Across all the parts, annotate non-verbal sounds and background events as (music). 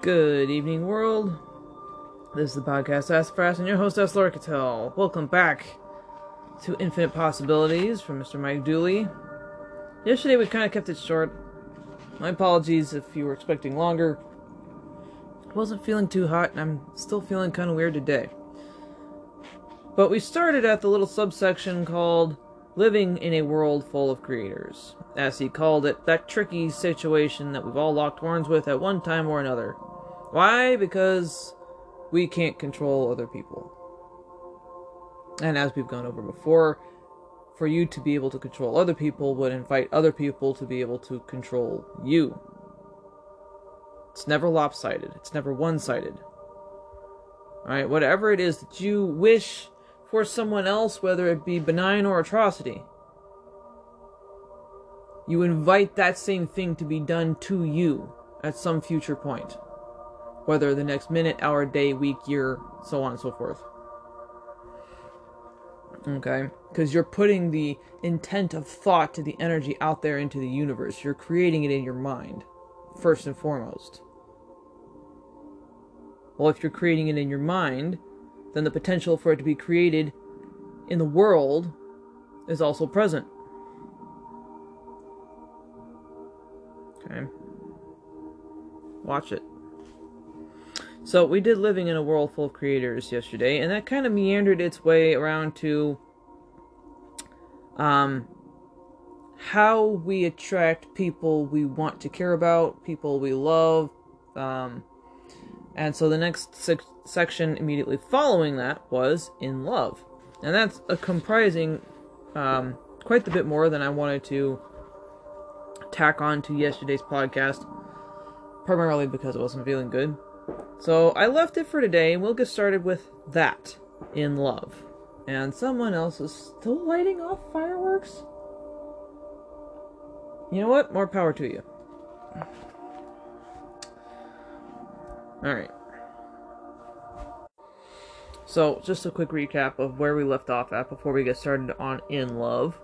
Good evening, world. This is the podcast Aspharas and your host, S. Lorcatel. Welcome back to Infinite Possibilities from Mr. Mike Dooley. Yesterday we kind of kept it short. My apologies if you were expecting longer. I wasn't feeling too hot, and I'm still feeling kind of weird today. But we started at the little subsection called Living in a World Full of Creators. As he called it, that tricky situation that we've all locked horns with at one time or another. Why? Because we can't control other people. And as we've gone over before, for you to be able to control other people would invite other people to be able to control you. It's never lopsided, it's never one sided. Alright, whatever it is that you wish for someone else, whether it be benign or atrocity, you invite that same thing to be done to you at some future point whether the next minute, hour, day, week, year, so on and so forth. Okay? Because you're putting the intent of thought to the energy out there into the universe. You're creating it in your mind, first and foremost. Well, if you're creating it in your mind, then the potential for it to be created in the world is also present. Okay? Watch it. So we did living in a world full of creators yesterday, and that kind of meandered its way around to um, how we attract people we want to care about, people we love. Um, and so the next sec- section immediately following that was in love, and that's a comprising um, quite a bit more than I wanted to tack on to yesterday's podcast, primarily because it wasn't feeling good. So I left it for today, and we'll get started with that in love. And someone else is still lighting off fireworks? You know what? More power to you. Alright. So, just a quick recap of where we left off at before we get started on In Love.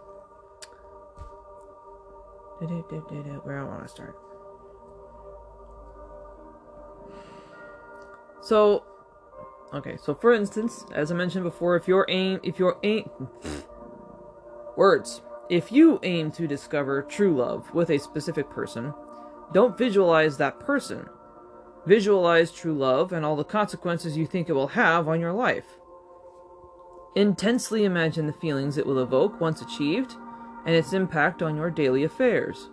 Where I want to start. So, okay, so for instance, as I mentioned before, if your aim, if your aim, (laughs) words, if you aim to discover true love with a specific person, don't visualize that person. Visualize true love and all the consequences you think it will have on your life. Intensely imagine the feelings it will evoke once achieved and its impact on your daily affairs.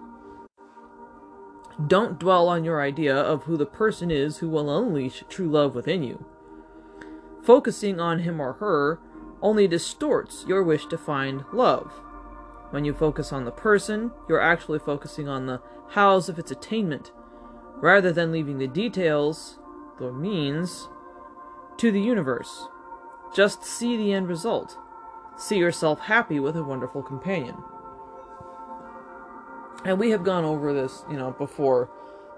Don't dwell on your idea of who the person is who will unleash true love within you. Focusing on him or her only distorts your wish to find love. When you focus on the person, you're actually focusing on the hows of its attainment, rather than leaving the details, the means, to the universe. Just see the end result. See yourself happy with a wonderful companion and we have gone over this, you know, before,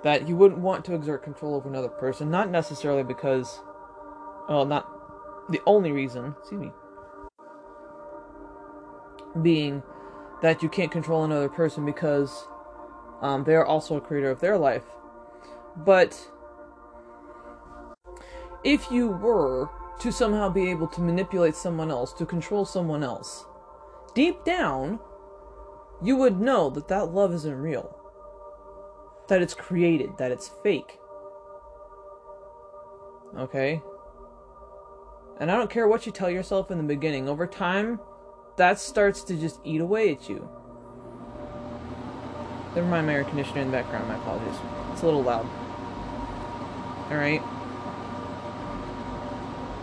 that you wouldn't want to exert control over another person, not necessarily because, well, not the only reason, excuse me, being that you can't control another person because um, they are also a creator of their life. But if you were to somehow be able to manipulate someone else, to control someone else, deep down, you would know that that love isn't real. That it's created, that it's fake. Okay? And I don't care what you tell yourself in the beginning, over time, that starts to just eat away at you. Never mind my air conditioner in the background, my apologies. It's a little loud. Alright?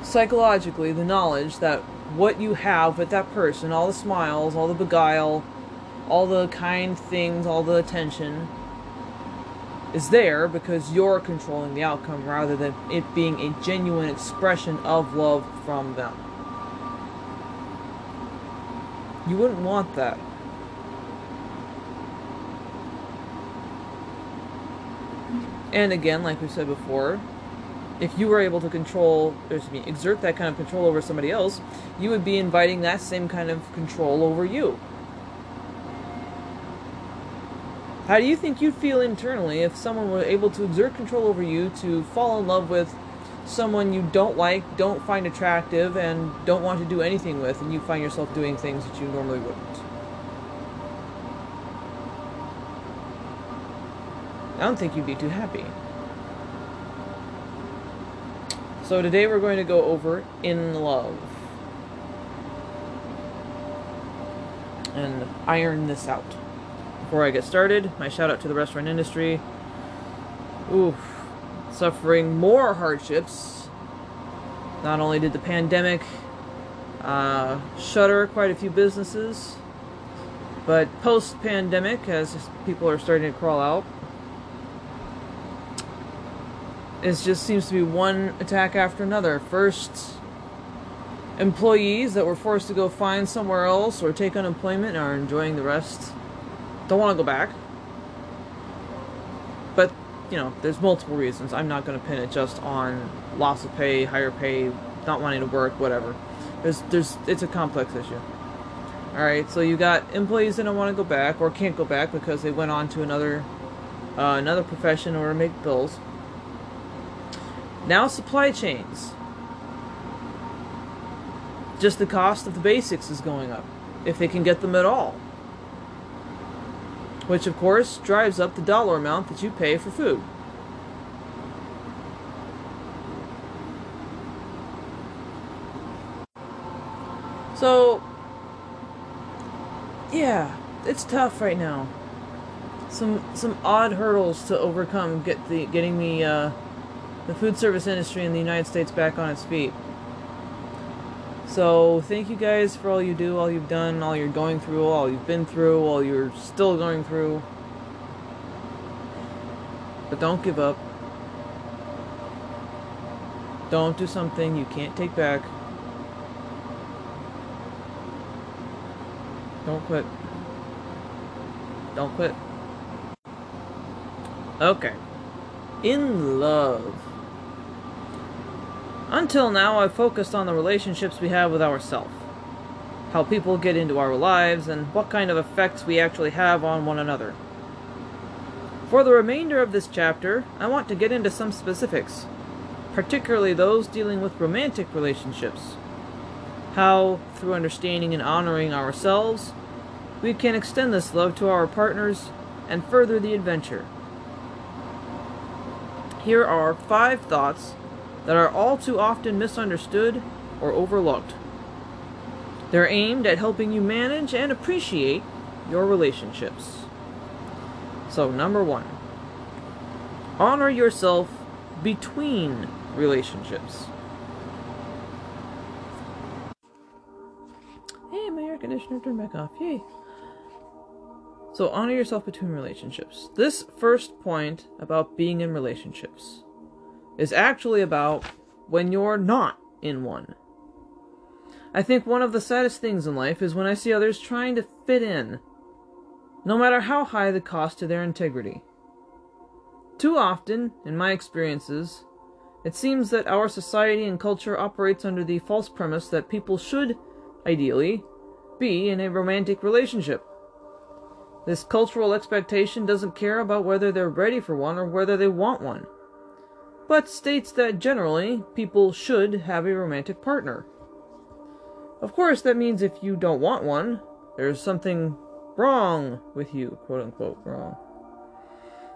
Psychologically, the knowledge that what you have with that person, all the smiles, all the beguile, all the kind things, all the attention is there because you're controlling the outcome rather than it being a genuine expression of love from them. You wouldn't want that. And again, like we said before, if you were able to control, excuse me, exert that kind of control over somebody else, you would be inviting that same kind of control over you. How do you think you'd feel internally if someone were able to exert control over you to fall in love with someone you don't like, don't find attractive, and don't want to do anything with, and you find yourself doing things that you normally wouldn't? I don't think you'd be too happy. So today we're going to go over in love. And iron this out. Before I get started, my shout out to the restaurant industry. Oof. Suffering more hardships. Not only did the pandemic uh, shutter quite a few businesses, but post pandemic, as people are starting to crawl out, it just seems to be one attack after another. First, employees that were forced to go find somewhere else or take unemployment are enjoying the rest. Don't want to go back. But, you know, there's multiple reasons. I'm not going to pin it just on loss of pay, higher pay, not wanting to work, whatever. There's, there's, it's a complex issue. All right, so you got employees that don't want to go back or can't go back because they went on to another, uh, another profession or make bills. Now supply chains. Just the cost of the basics is going up, if they can get them at all. Which, of course, drives up the dollar amount that you pay for food. So, yeah, it's tough right now. Some some odd hurdles to overcome get the getting the uh, the food service industry in the United States back on its feet. So, thank you guys for all you do, all you've done, all you're going through, all you've been through, all you're still going through. But don't give up. Don't do something you can't take back. Don't quit. Don't quit. Okay. In love. Until now, I've focused on the relationships we have with ourselves, how people get into our lives, and what kind of effects we actually have on one another. For the remainder of this chapter, I want to get into some specifics, particularly those dealing with romantic relationships. How, through understanding and honoring ourselves, we can extend this love to our partners and further the adventure. Here are five thoughts that are all too often misunderstood or overlooked. They're aimed at helping you manage and appreciate your relationships. So, number one, honor yourself between relationships. Hey, my air conditioner turned back off. Yay. So, honor yourself between relationships. This first point about being in relationships is actually about when you're not in one. I think one of the saddest things in life is when I see others trying to fit in, no matter how high the cost to their integrity. Too often, in my experiences, it seems that our society and culture operates under the false premise that people should, ideally, be in a romantic relationship. This cultural expectation doesn't care about whether they're ready for one or whether they want one but states that generally people should have a romantic partner. Of course, that means if you don't want one, there's something wrong with you, quote unquote, wrong.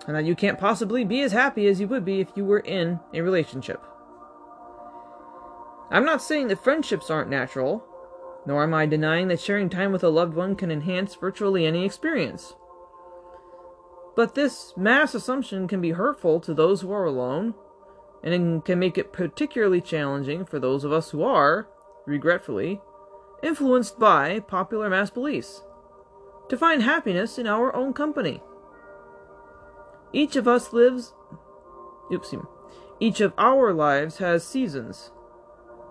And that you can't possibly be as happy as you would be if you were in a relationship. I'm not saying that friendships aren't natural, nor am I denying that sharing time with a loved one can enhance virtually any experience. But this mass assumption can be hurtful to those who are alone and can make it particularly challenging for those of us who are, regretfully, influenced by popular mass beliefs, to find happiness in our own company. Each of us lives. Oopsie. Each of our lives has seasons,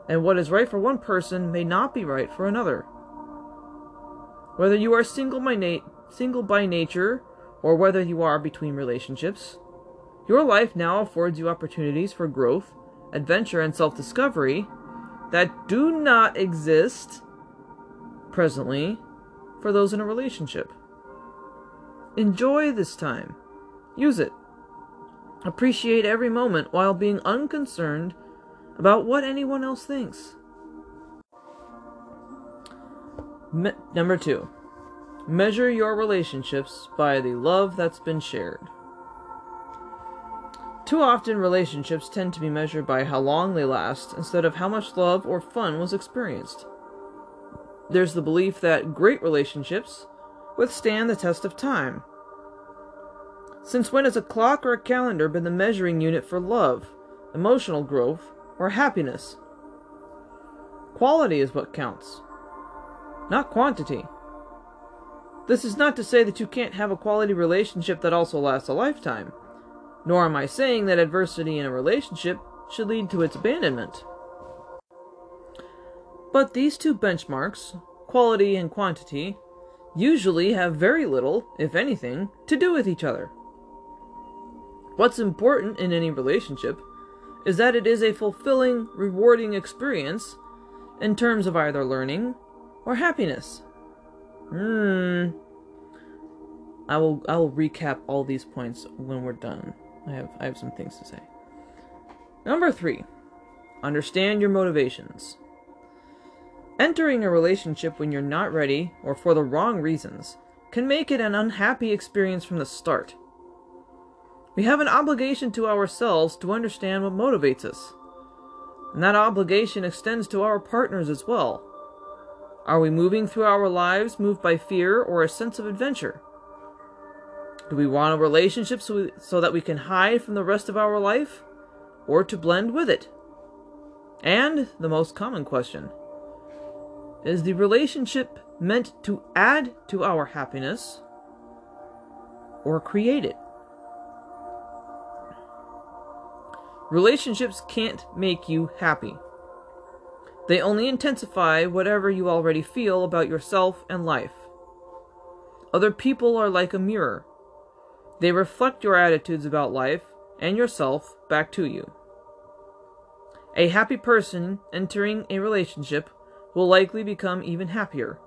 and what is right for one person may not be right for another. Whether you are single by, na- single by nature or whether you are between relationships, your life now affords you opportunities for growth, adventure, and self discovery that do not exist presently for those in a relationship. Enjoy this time. Use it. Appreciate every moment while being unconcerned about what anyone else thinks. Me- number two, measure your relationships by the love that's been shared. Too often, relationships tend to be measured by how long they last instead of how much love or fun was experienced. There's the belief that great relationships withstand the test of time. Since when has a clock or a calendar been the measuring unit for love, emotional growth, or happiness? Quality is what counts, not quantity. This is not to say that you can't have a quality relationship that also lasts a lifetime, nor am I saying that adversity in a relationship should lead to its abandonment. But these two benchmarks, quality and quantity, usually have very little, if anything, to do with each other. What's important in any relationship is that it is a fulfilling, rewarding experience in terms of either learning or happiness. Hmm. I will I will recap all these points when we're done. I have I have some things to say. Number 3. Understand your motivations. Entering a relationship when you're not ready or for the wrong reasons can make it an unhappy experience from the start. We have an obligation to ourselves to understand what motivates us. And that obligation extends to our partners as well. Are we moving through our lives moved by fear or a sense of adventure? Do we want a relationship so, we, so that we can hide from the rest of our life? Or to blend with it? And the most common question is the relationship meant to add to our happiness or create it? Relationships can't make you happy. They only intensify whatever you already feel about yourself and life. Other people are like a mirror. They reflect your attitudes about life and yourself back to you. A happy person entering a relationship will likely become even happier.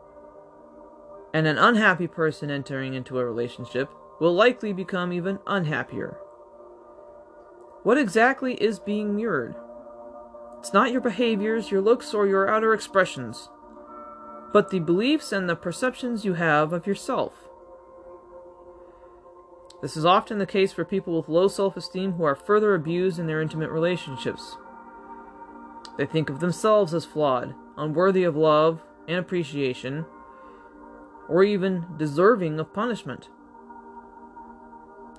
And an unhappy person entering into a relationship will likely become even unhappier. What exactly is being mirrored? It's not your behaviors, your looks, or your outer expressions, but the beliefs and the perceptions you have of yourself. This is often the case for people with low self esteem who are further abused in their intimate relationships. They think of themselves as flawed, unworthy of love and appreciation, or even deserving of punishment.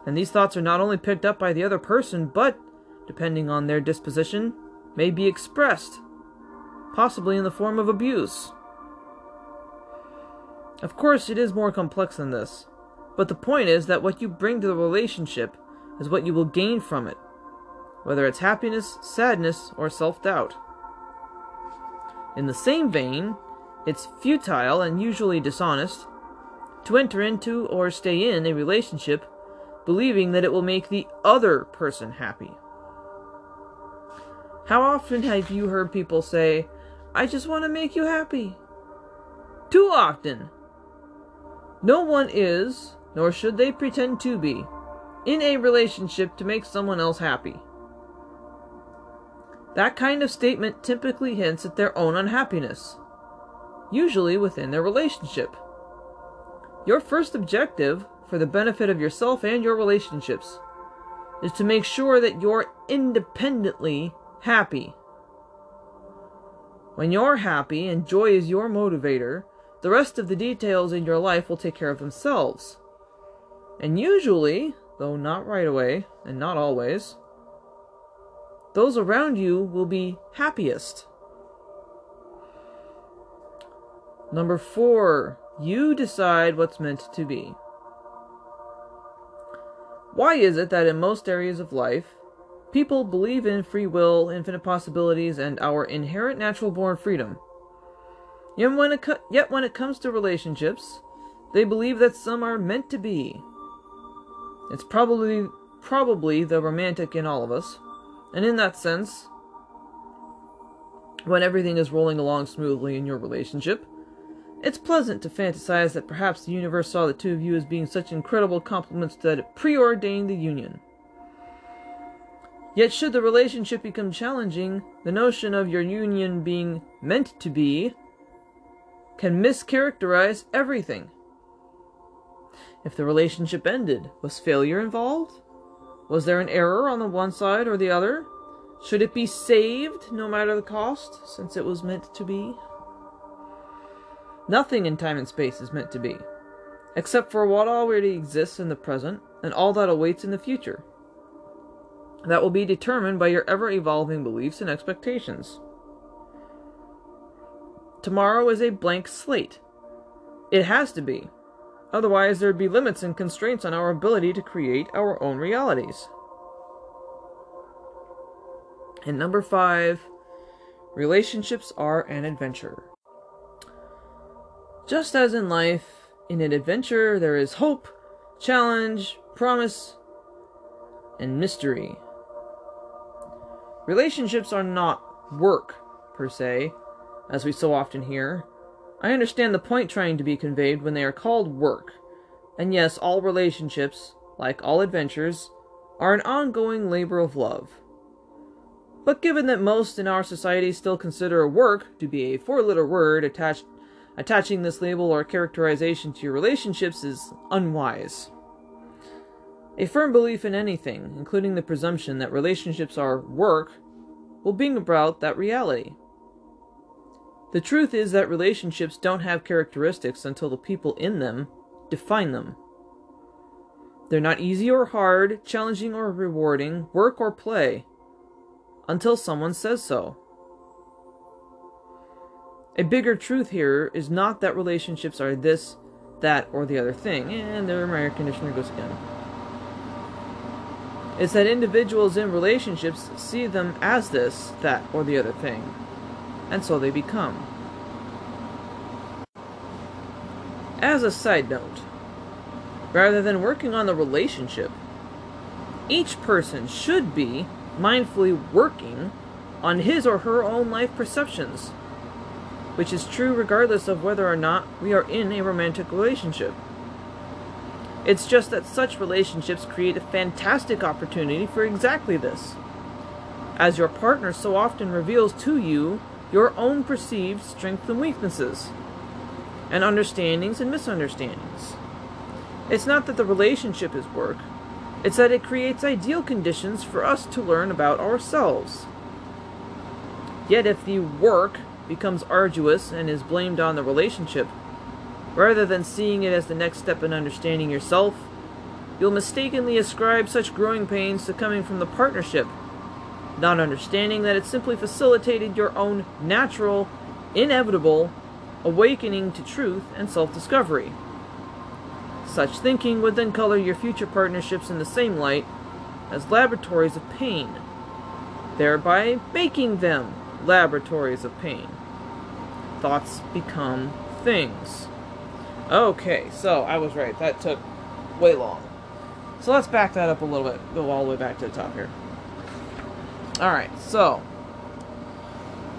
And these thoughts are not only picked up by the other person, but, depending on their disposition, may be expressed, possibly in the form of abuse. Of course, it is more complex than this, but the point is that what you bring to the relationship is what you will gain from it, whether it's happiness, sadness, or self doubt. In the same vein, it's futile and usually dishonest to enter into or stay in a relationship believing that it will make the other person happy. How often have you heard people say, I just want to make you happy? Too often. No one is, nor should they pretend to be, in a relationship to make someone else happy. That kind of statement typically hints at their own unhappiness, usually within their relationship. Your first objective for the benefit of yourself and your relationships is to make sure that you're independently happy. When you're happy and joy is your motivator, the rest of the details in your life will take care of themselves. And usually, though not right away, and not always, those around you will be happiest. Number four, you decide what's meant to be. Why is it that in most areas of life, people believe in free will, infinite possibilities, and our inherent natural born freedom? Yet when, it yet when it comes to relationships, they believe that some are meant to be. It's probably probably the romantic in all of us, and in that sense, when everything is rolling along smoothly in your relationship, It's pleasant to fantasize that perhaps the universe saw the two of you as being such incredible complements that it preordained the union. Yet, should the relationship become challenging, the notion of your union being meant to be can mischaracterize everything. If the relationship ended, was failure involved? Was there an error on the one side or the other? Should it be saved no matter the cost, since it was meant to be? Nothing in time and space is meant to be, except for what already exists in the present and all that awaits in the future. That will be determined by your ever evolving beliefs and expectations. Tomorrow is a blank slate. It has to be. Otherwise, there'd be limits and constraints on our ability to create our own realities. And number five, relationships are an adventure. Just as in life, in an adventure there is hope, challenge, promise, and mystery. Relationships are not work, per se, as we so often hear. I understand the point trying to be conveyed when they are called work. And yes, all relationships, like all adventures, are an ongoing labor of love. But given that most in our society still consider work to be a four letter word attaching this label or characterization to your relationships is unwise. A firm belief in anything, including the presumption that relationships are work, will bring about that reality. The truth is that relationships don't have characteristics until the people in them define them. They're not easy or hard, challenging or rewarding, work or play until someone says so. A bigger truth here is not that relationships are this, that, or the other thing, and there my air conditioner goes again. It's that individuals in relationships see them as this, that, or the other thing, and so they become. As a side note, rather than working on the relationship, each person should be mindfully working on his or her own life perceptions, which is true regardless of whether or not we are in a romantic relationship. It's just that such relationships create a fantastic opportunity for exactly this. As your partner so often reveals to you your own perceived strengths and weaknesses, and understandings and misunderstandings. It's not that the relationship is work, it's that it creates ideal conditions for us to learn about ourselves. Yet, if the work becomes arduous and is blamed on the relationship, rather than seeing it as the next step in understanding yourself, you'll mistakenly ascribe such growing pains to coming from the partnership, not understanding that it simply facilitated your own natural, inevitable awakening to truth and self discovery. Such thinking would then color your future partnerships in the same light as laboratories of pain, thereby making them laboratories of pain. Thoughts become things. Okay, so I was right. That took way long. So let's back that up a little bit. Go all the way back to the top here. Alright, so.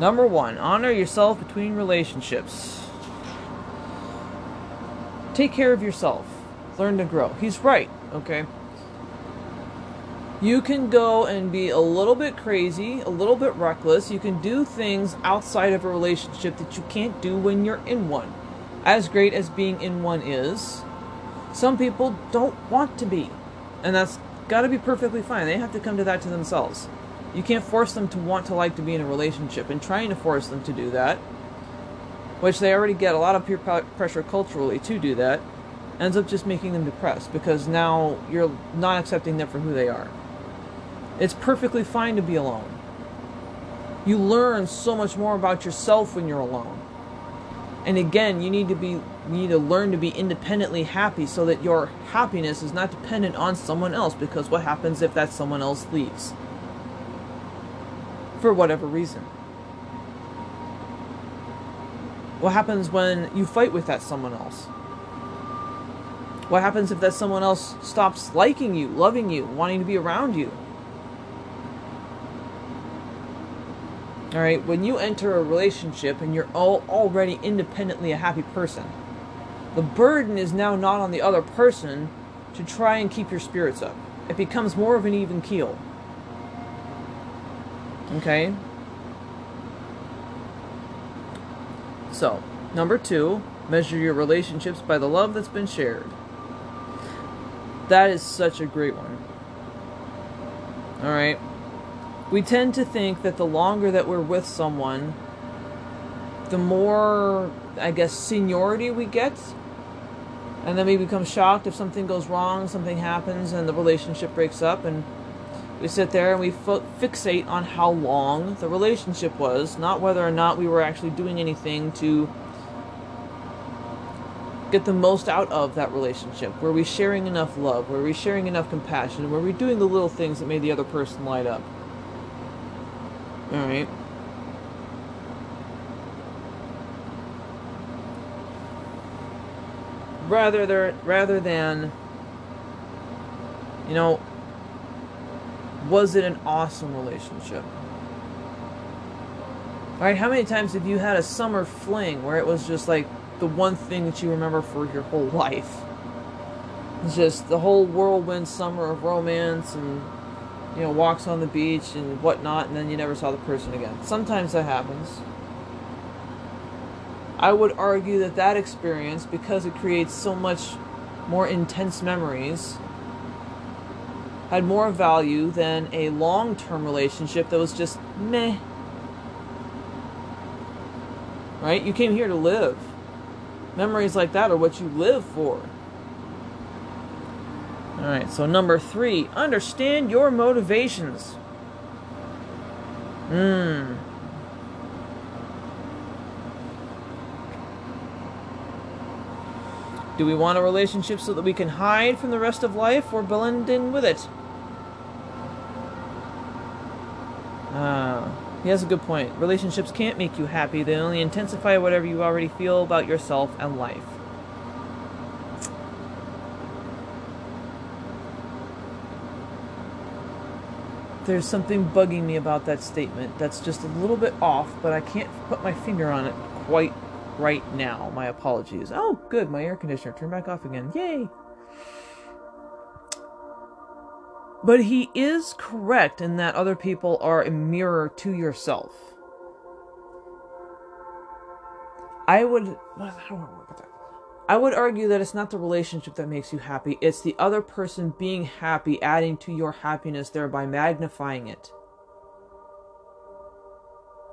Number one, honor yourself between relationships. Take care of yourself learn to grow. He's right, okay? You can go and be a little bit crazy, a little bit reckless. You can do things outside of a relationship that you can't do when you're in one. As great as being in one is, some people don't want to be. And that's got to be perfectly fine. They have to come to that to themselves. You can't force them to want to like to be in a relationship. And trying to force them to do that, which they already get a lot of peer pressure culturally to do that, ends up just making them depressed because now you're not accepting them for who they are. It's perfectly fine to be alone. You learn so much more about yourself when you're alone. And again, you need to be you need to learn to be independently happy so that your happiness is not dependent on someone else because what happens if that someone else leaves? For whatever reason. What happens when you fight with that someone else? What happens if that someone else stops liking you, loving you, wanting to be around you? All right, when you enter a relationship and you're all already independently a happy person, the burden is now not on the other person to try and keep your spirits up. It becomes more of an even keel. Okay? So, number two, measure your relationships by the love that's been shared. That is such a great one. Alright? We tend to think that the longer that we're with someone, the more, I guess, seniority we get. And then we become shocked if something goes wrong, something happens, and the relationship breaks up. And we sit there and we fo- fixate on how long the relationship was, not whether or not we were actually doing anything to get the most out of that relationship? Were we sharing enough love? Were we sharing enough compassion? Were we doing the little things that made the other person light up? Alright. Rather there rather than you know was it an awesome relationship? Alright, how many times have you had a summer fling where it was just like the one thing that you remember for your whole (laughs) life. It's just the whole whirlwind summer of romance and you know walks on the beach and whatnot, and then you never saw the person again. Sometimes that happens. I would argue that that experience, because it creates so much more intense memories, had more value than a long term relationship that was just meh. Right? You came here to live. Memories like that are what you live for. Alright, so number three, understand your motivations. Hmm. Do we want a relationship so that we can hide from the rest of life or blend in with it? Uh, he has a good point. Relationships can't make you happy, they only intensify whatever you already feel about yourself and life. There's something bugging me about that statement that's just a little bit off, but I can't put my finger on it quite right now. My apologies. Oh, good, my air conditioner turned back off again. Yay! But he is correct in that other people are a mirror to yourself. I would. (sighs) I would argue that it's not the relationship that makes you happy, it's the other person being happy, adding to your happiness, thereby magnifying it.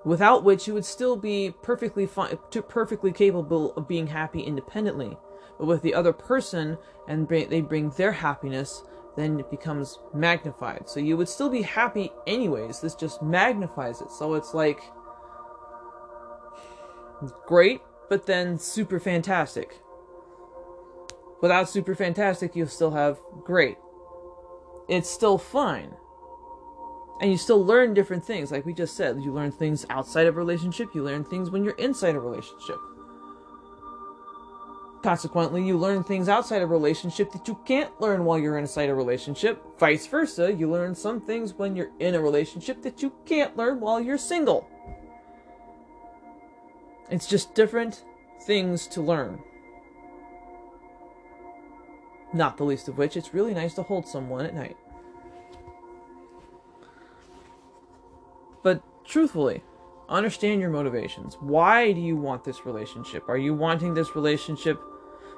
Without which you would still be perfectly fine, perfectly capable of being happy independently. But with the other person, and they bring their happiness, then it becomes magnified. So you would still be happy anyways. This just magnifies it. So it's like great, but then super fantastic. Without super fantastic, you'll still have great. It's still fine. And you still learn different things. Like we just said, you learn things outside of a relationship, you learn things when you're inside a relationship. Consequently, you learn things outside a relationship that you can't learn while you're inside a relationship. Vice versa, you learn some things when you're in a relationship that you can't learn while you're single. It's just different things to learn. Not the least of which, it's really nice to hold someone at night. But truthfully, understand your motivations. Why do you want this relationship? Are you wanting this relationship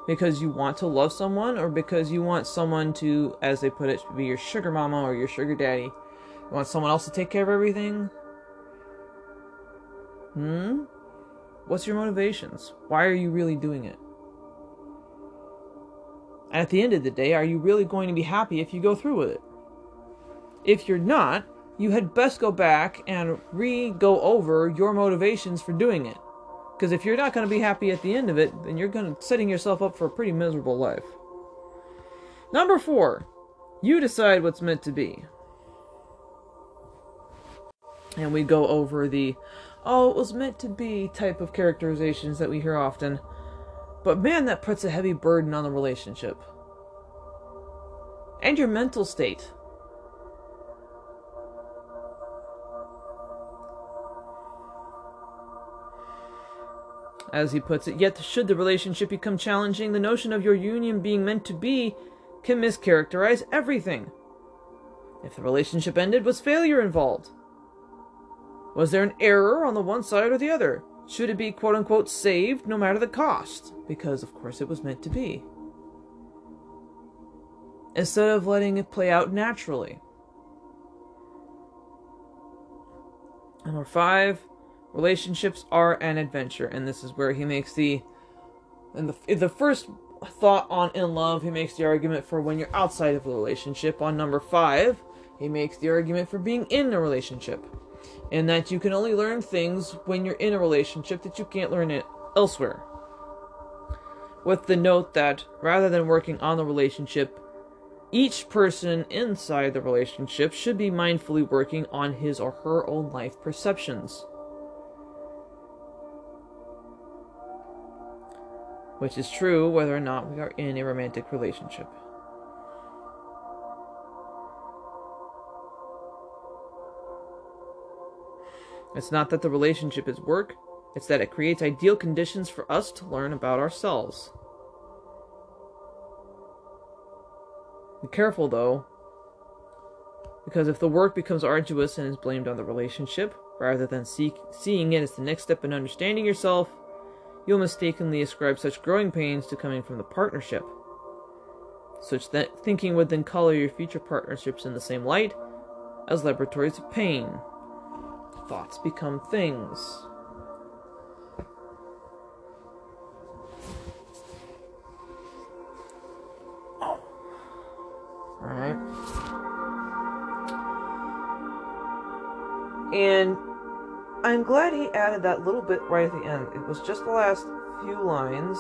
because you want to love someone or because you want someone to, as they put it, be your sugar mama or your sugar daddy? You want someone else to take care of everything? Hmm? What's your motivations? Why are you really doing it? And at the end of the day, are you really going to be happy if you go through with it? If you're not, you had best go back and re go over your motivations for doing it. Because if you're not going to be happy at the end of it, then you're going to setting yourself up for a pretty miserable life. Number four, you decide what's meant to be. And we go over the, oh, it was meant to be type of characterizations that we hear often. But man, that puts a heavy burden on the relationship. And your mental state. As he puts it, yet should the relationship become challenging, the notion of your union being meant to be can mischaracterize everything. If the relationship ended, was failure involved? Was there an error on the one side or the other? Should it be quote unquote saved no matter the cost? Because, of course, it was meant to be. Instead of letting it play out naturally. Number five, relationships are an adventure, and this is where he makes the and the the first thought on in love. He makes the argument for when you're outside of a relationship. On number five, he makes the argument for being in a relationship, and that you can only learn things when you're in a relationship that you can't learn it elsewhere. With the note that rather than working on the relationship, each person inside the relationship should be mindfully working on his or her own life perceptions. Which is true whether or not we are in a romantic relationship. It's not that the relationship is work, it's that it creates ideal conditions for us to learn about ourselves. Be careful though, because if the work becomes arduous and is blamed on the relationship, rather than seeing it as the next step in understanding yourself, you'll mistakenly ascribe such growing pains to coming from the partnership. Such that thinking would then color your future partnerships in the same light as laboratories of pain thoughts become things. Alright. And I'm glad he added that little bit right at the end. It was just the last few lines.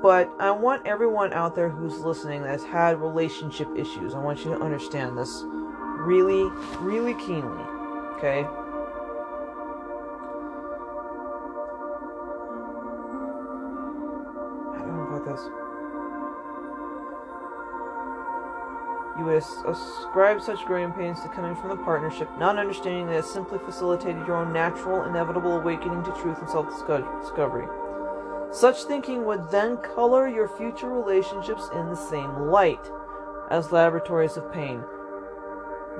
But I want everyone out there who's listening that's had relationship issues, I want you to understand this really, really keenly. Okay? Ascribe such growing pains to coming from the partnership, not understanding that it simply facilitated your own natural, inevitable awakening to truth and self discovery. Such thinking would then color your future relationships in the same light as laboratories of pain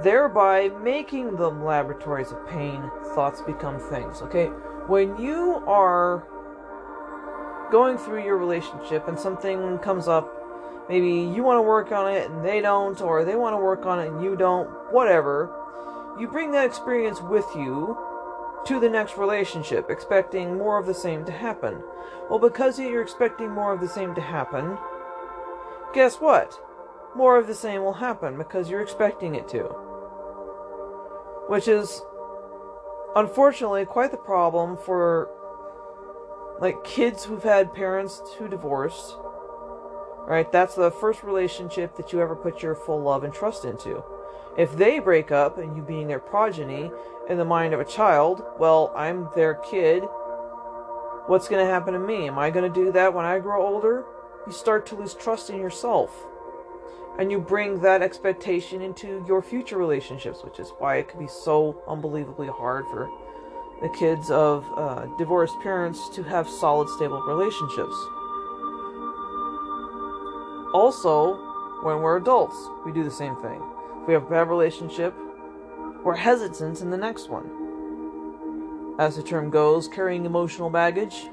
thereby making them laboratories of pain, thoughts become things. Okay? When you are going through your relationship and something comes up, maybe you want to work on it and they don't, or they want to work on it and you don't, whatever, you bring that experience with you to the next relationship, expecting more of the same to happen. Well, because you're expecting more of the same to happen, guess what? More of the same will happen because you're expecting it to which is unfortunately quite the problem for like kids who've had parents who divorced right? That's the first relationship that you ever put your full love and trust into. If they break up and you being their progeny in the mind of a child well i'm their kid what's going to happen to me? Am i going to do that when i grow older? You start to lose trust in yourself. And you bring that expectation into your future relationships, which is why it can be so unbelievably hard for the kids of uh, divorced parents to have solid, stable relationships. Also, when we're adults, we do the same thing. If we have a bad relationship, we're hesitant in the next one. As the term goes, carrying emotional baggage,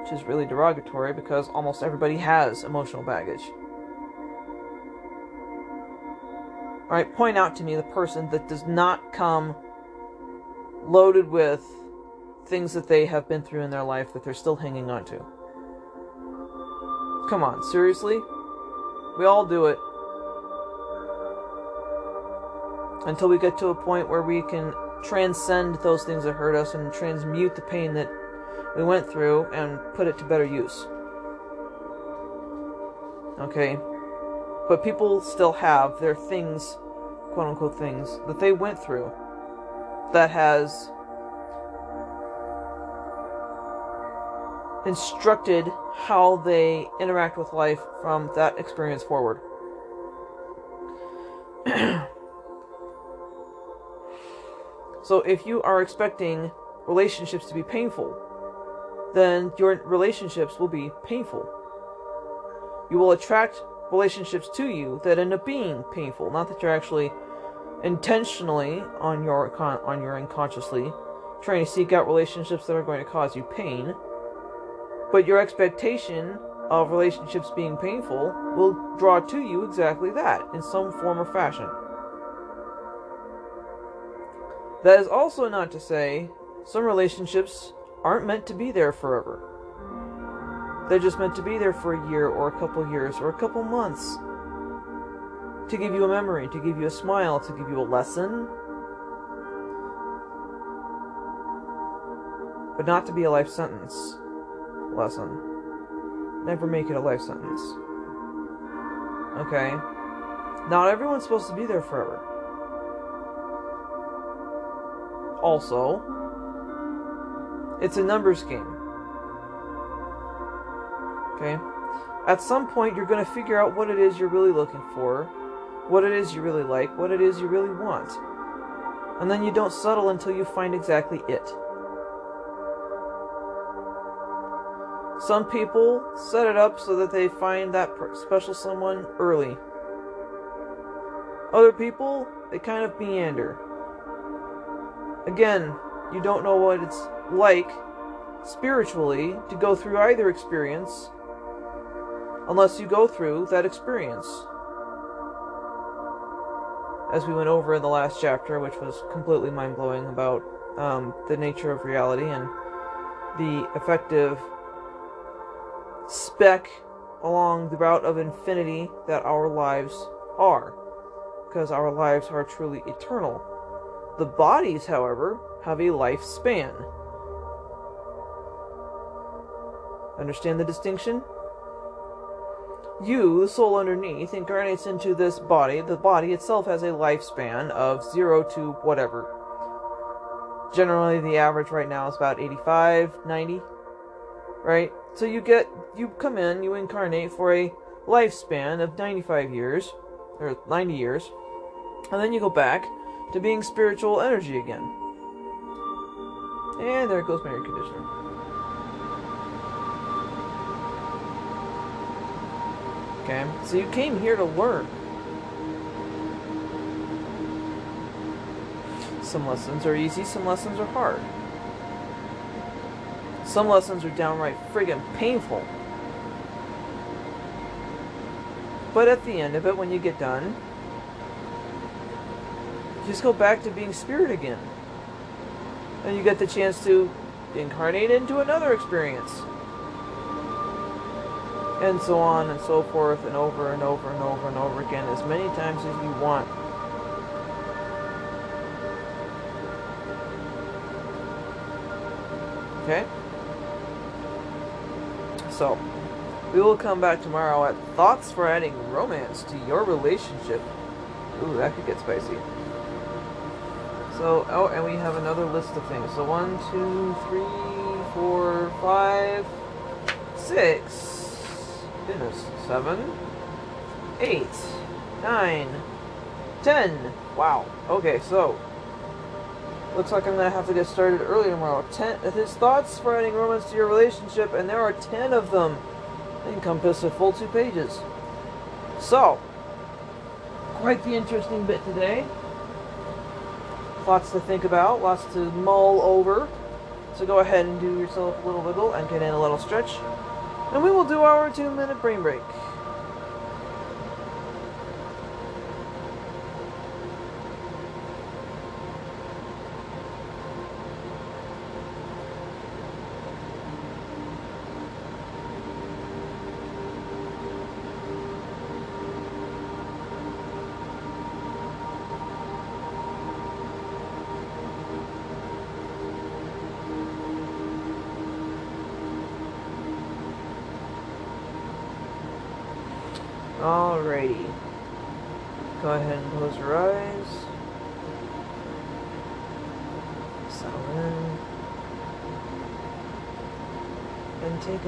which is really derogatory because almost everybody has emotional baggage. All right, point out to me the person that does not come loaded with things that they have been through in their life that they're still hanging on to. Come on, seriously? We all do it. Until we get to a point where we can transcend those things that hurt us and transmute the pain that we went through and put it to better use. Okay? But people still have their things, quote unquote things, that they went through that has instructed how they interact with life from that experience forward. (clears throat) so if you are expecting relationships to be painful, then your relationships will be painful. You will attract relationships to you that end up being painful. Not that you're actually intentionally on your on your unconsciously trying to seek out relationships that are going to cause you pain, but your expectation of relationships being painful will draw to you exactly that in some form or fashion. That is also not to say some relationships aren't meant to be there forever. They're just meant to be there for a year or a couple years or a couple months to give you a memory, to give you a smile, to give you a lesson, but not to be a life sentence lesson. Never make it a life sentence. Okay? Not everyone's supposed to be there forever. Also, it's a numbers game. Okay? At some point, you're going to figure out what it is you're really looking for, what it is you really like, what it is you really want. And then you don't settle until you find exactly it. Some people set it up so that they find that special someone early. Other people, they kind of meander. Again, you don't know what it's like spiritually to go through either experience unless you go through that experience. As we went over in the last chapter, which was completely mind blowing about um, the nature of reality and the effective speck along the route of infinity that our lives are, because our lives are truly eternal. The bodies, however, have a lifespan. Understand the distinction? You, the soul underneath, incarnates into this body. The body itself has a lifespan of 0 to whatever. Generally, the average right now is about 85, 90, right? So you get, you come in, you incarnate for a lifespan of 95 years, or 90 years, and then you go back to being spiritual energy again. And there goes my air conditioner. Okay, so you came here to learn. Some lessons are easy, some lessons are hard. Some lessons are downright friggin' painful. But at the end of it, when you get done, just go back to being spirit again. And you get the chance to incarnate into another experience and so on and so forth, and over and over and over and over again, as many times as you want. Okay? So, we will come back tomorrow at thoughts for adding romance to your relationship. Ooh, that could get spicy. So, oh, and we have another list of things. So, one, two, three, four, five, six goodness. Seven, eight, nine, ten. Wow. Okay, so looks like I'm gonna have to get started early tomorrow. Ten. His thoughts for adding romance to your relationship, and there are ten of them. They encompass a full two pages. So, quite the interesting bit today. Lots to think about, lots to mull over. So go ahead and do yourself a little wiggle and get in a little stretch. And we will do our two minute brain break.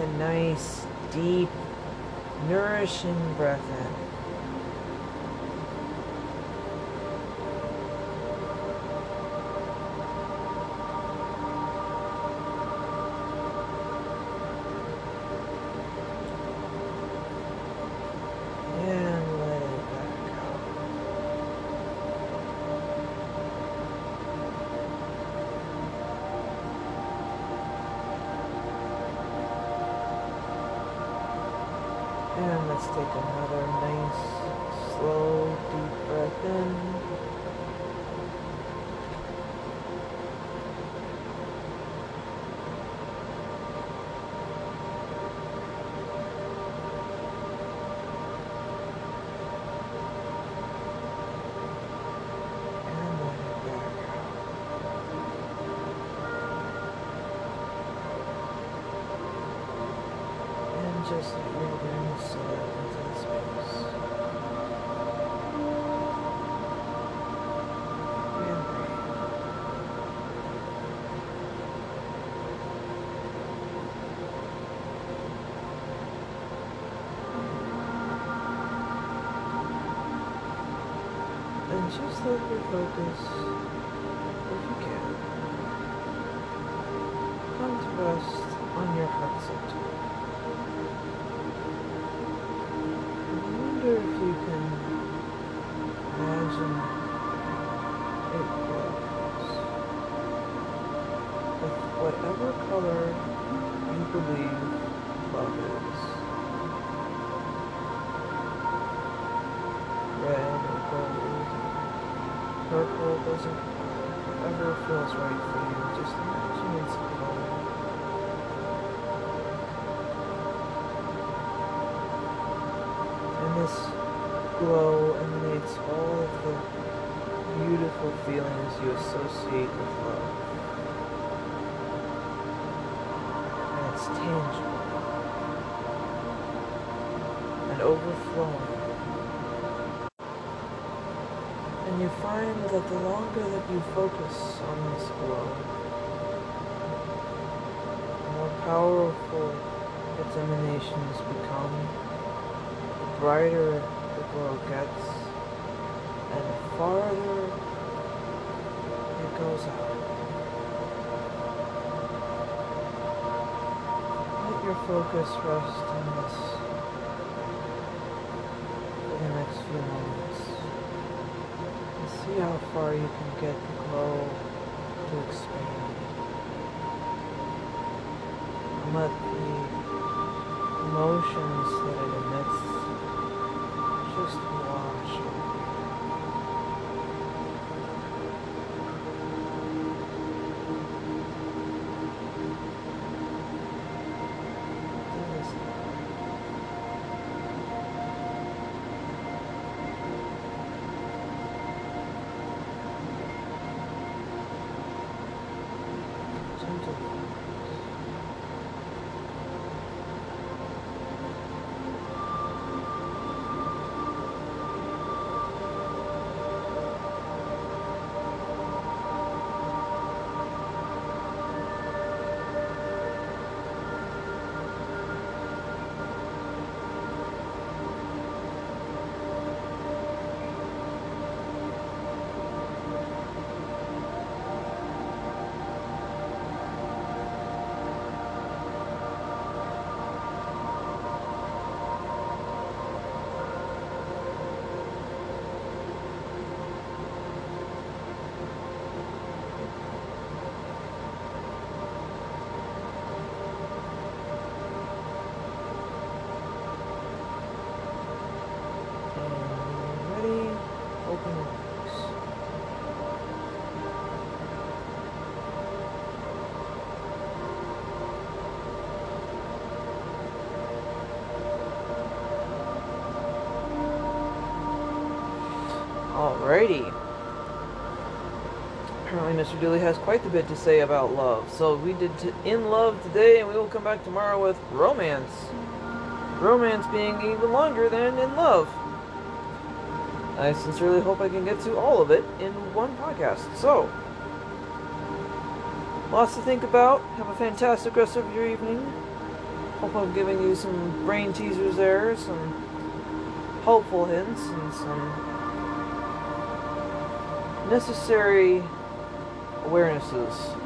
A nice, deep, nourishing breath in. Take another nice, slow, deep breath in. Your focus, if you can, come to rest on your heart center. I wonder if you can imagine it glows with whatever color you believe love is. Purple, doesn't whatever feels right for you. Just imagine it's glowing. And this glow emanates all of the beautiful feelings you associate with love. And it's tangible and overflowing. And you find that the longer that you focus on this glow, the more powerful its emanations become, the brighter the glow gets, and the farther it goes out. Let your focus rest on this far you can get the glow to expand. And let the emotions that it emits Mr. Dooley has quite the bit to say about love. So we did in love today, and we will come back tomorrow with romance. Romance being even longer than in love. I sincerely hope I can get to all of it in one podcast. So, lots to think about. Have a fantastic rest of your evening. Hope I'm giving you some brain teasers there, some helpful hints, and some necessary awarenesses.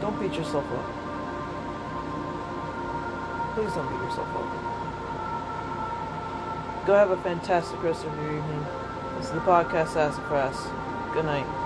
Don't beat yourself up. Please don't beat yourself up. Go have a fantastic rest of your evening. This is the podcast Sassafras. Good night.